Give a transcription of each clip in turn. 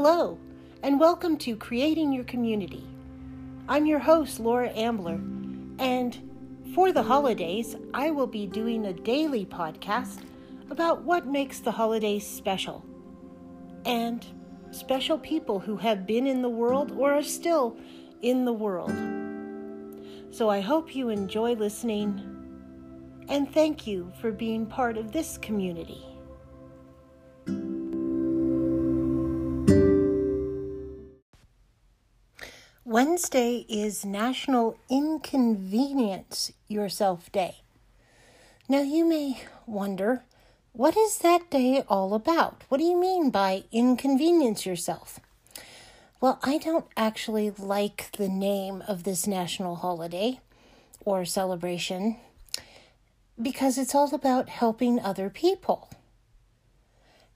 Hello, and welcome to Creating Your Community. I'm your host, Laura Ambler, and for the holidays, I will be doing a daily podcast about what makes the holidays special and special people who have been in the world or are still in the world. So I hope you enjoy listening and thank you for being part of this community. Wednesday is National Inconvenience Yourself Day. Now, you may wonder, what is that day all about? What do you mean by inconvenience yourself? Well, I don't actually like the name of this national holiday or celebration because it's all about helping other people.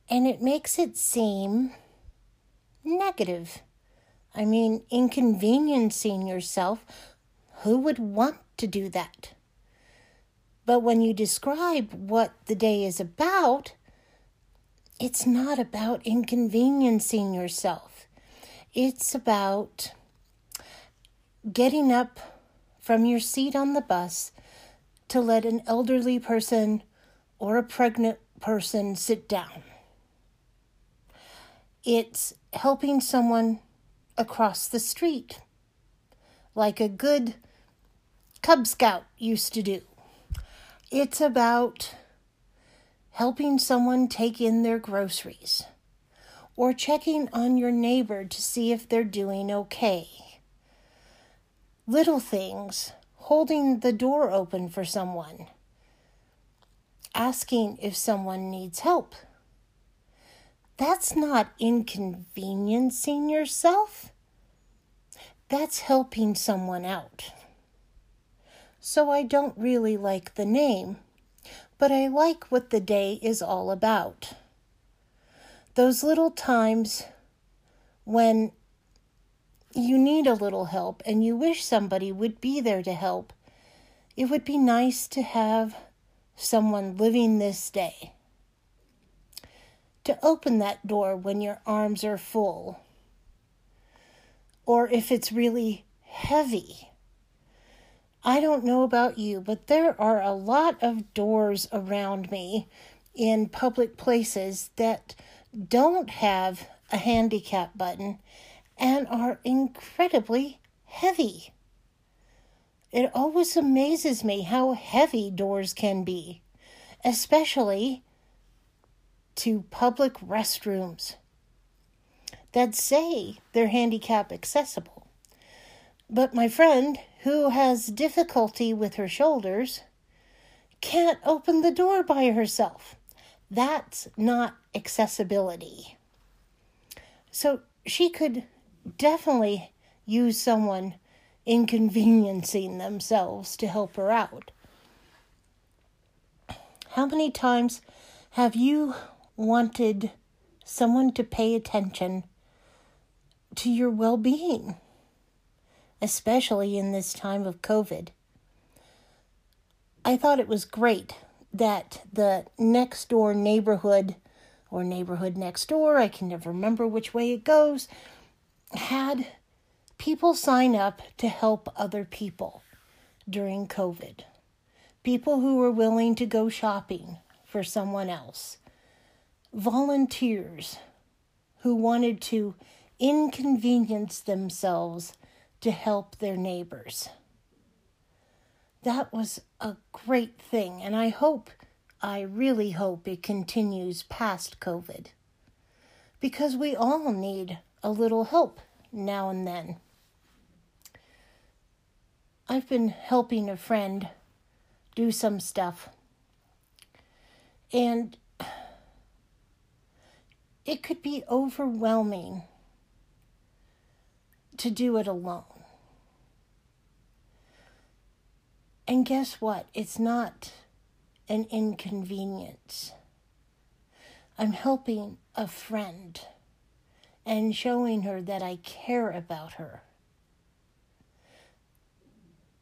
And it makes it seem negative I mean, inconveniencing yourself, who would want to do that? But when you describe what the day is about, it's not about inconveniencing yourself. It's about getting up from your seat on the bus to let an elderly person or a pregnant person sit down. It's helping someone across the street, like a good Cub Scout used to do. It's about helping someone take in their groceries or checking on your neighbor to see if they're doing okay. Little things, holding the door open for someone, asking if someone needs help. That's not inconveniencing yourself. That's helping someone out. So I don't really like the name, but I like what the day is all about. Those little times when you need a little help and you wish somebody would be there to help, it would be nice to have someone living this day to open that door when your arms are full, or if it's really heavy. I don't know about you, but there are a lot of doors around me in public places that don't have a handicap button and are incredibly heavy. It always amazes me how heavy doors can be, especially to public restrooms that say they're handicap accessible. But my friend, who has difficulty with her shoulders, can't open the door by herself. That's not accessibility. So she could definitely use someone inconveniencing themselves to help her out. How many times have you wanted someone to pay attention to your well being, especially in this time of COVID. I thought it was great that the next door neighborhood or neighborhood next door, I can never remember which way it goes, had people sign up to help other people during COVID. People who were willing to go shopping for someone else volunteers who wanted to inconvenience themselves to help their neighbors. That was a great thing, and I hope, I really hope it continues past COVID. Because we all need a little help now and then. I've been helping a friend do some stuff. And it could be overwhelming to do it alone. And guess what? It's not an inconvenience. I'm helping a friend and showing her that I care about her.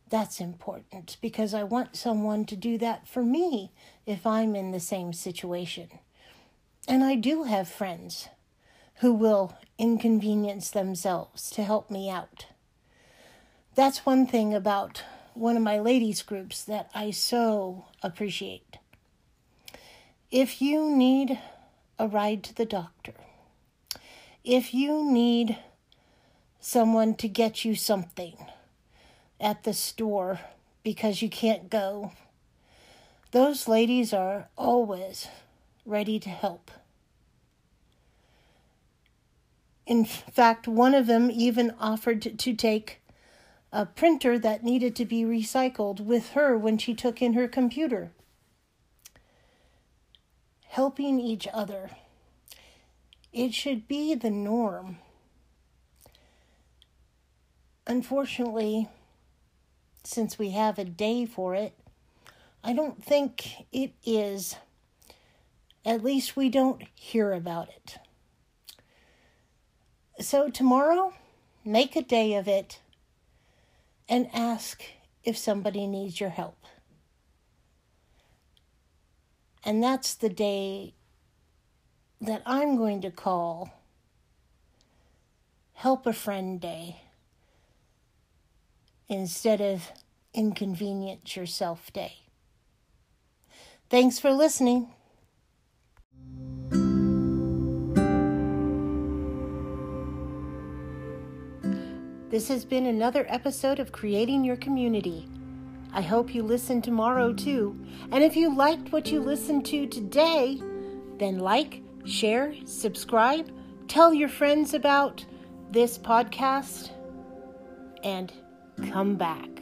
That's important because I want someone to do that for me if I'm in the same situation. And I do have friends who will inconvenience themselves to help me out. That's one thing about one of my ladies' groups that I so appreciate. If you need a ride to the doctor, if you need someone to get you something at the store because you can't go, those ladies are always ready to help. In fact, one of them even offered to take a printer that needed to be recycled with her when she took in her computer. Helping each other. It should be the norm. Unfortunately, since we have a day for it, I don't think it is. At least we don't hear about it. So, tomorrow, make a day of it and ask if somebody needs your help. And that's the day that I'm going to call Help a Friend Day instead of Inconvenience Yourself Day. Thanks for listening. This has been another episode of Creating Your Community. I hope you listen tomorrow too. And if you liked what you listened to today, then like, share, subscribe, tell your friends about this podcast, and come back.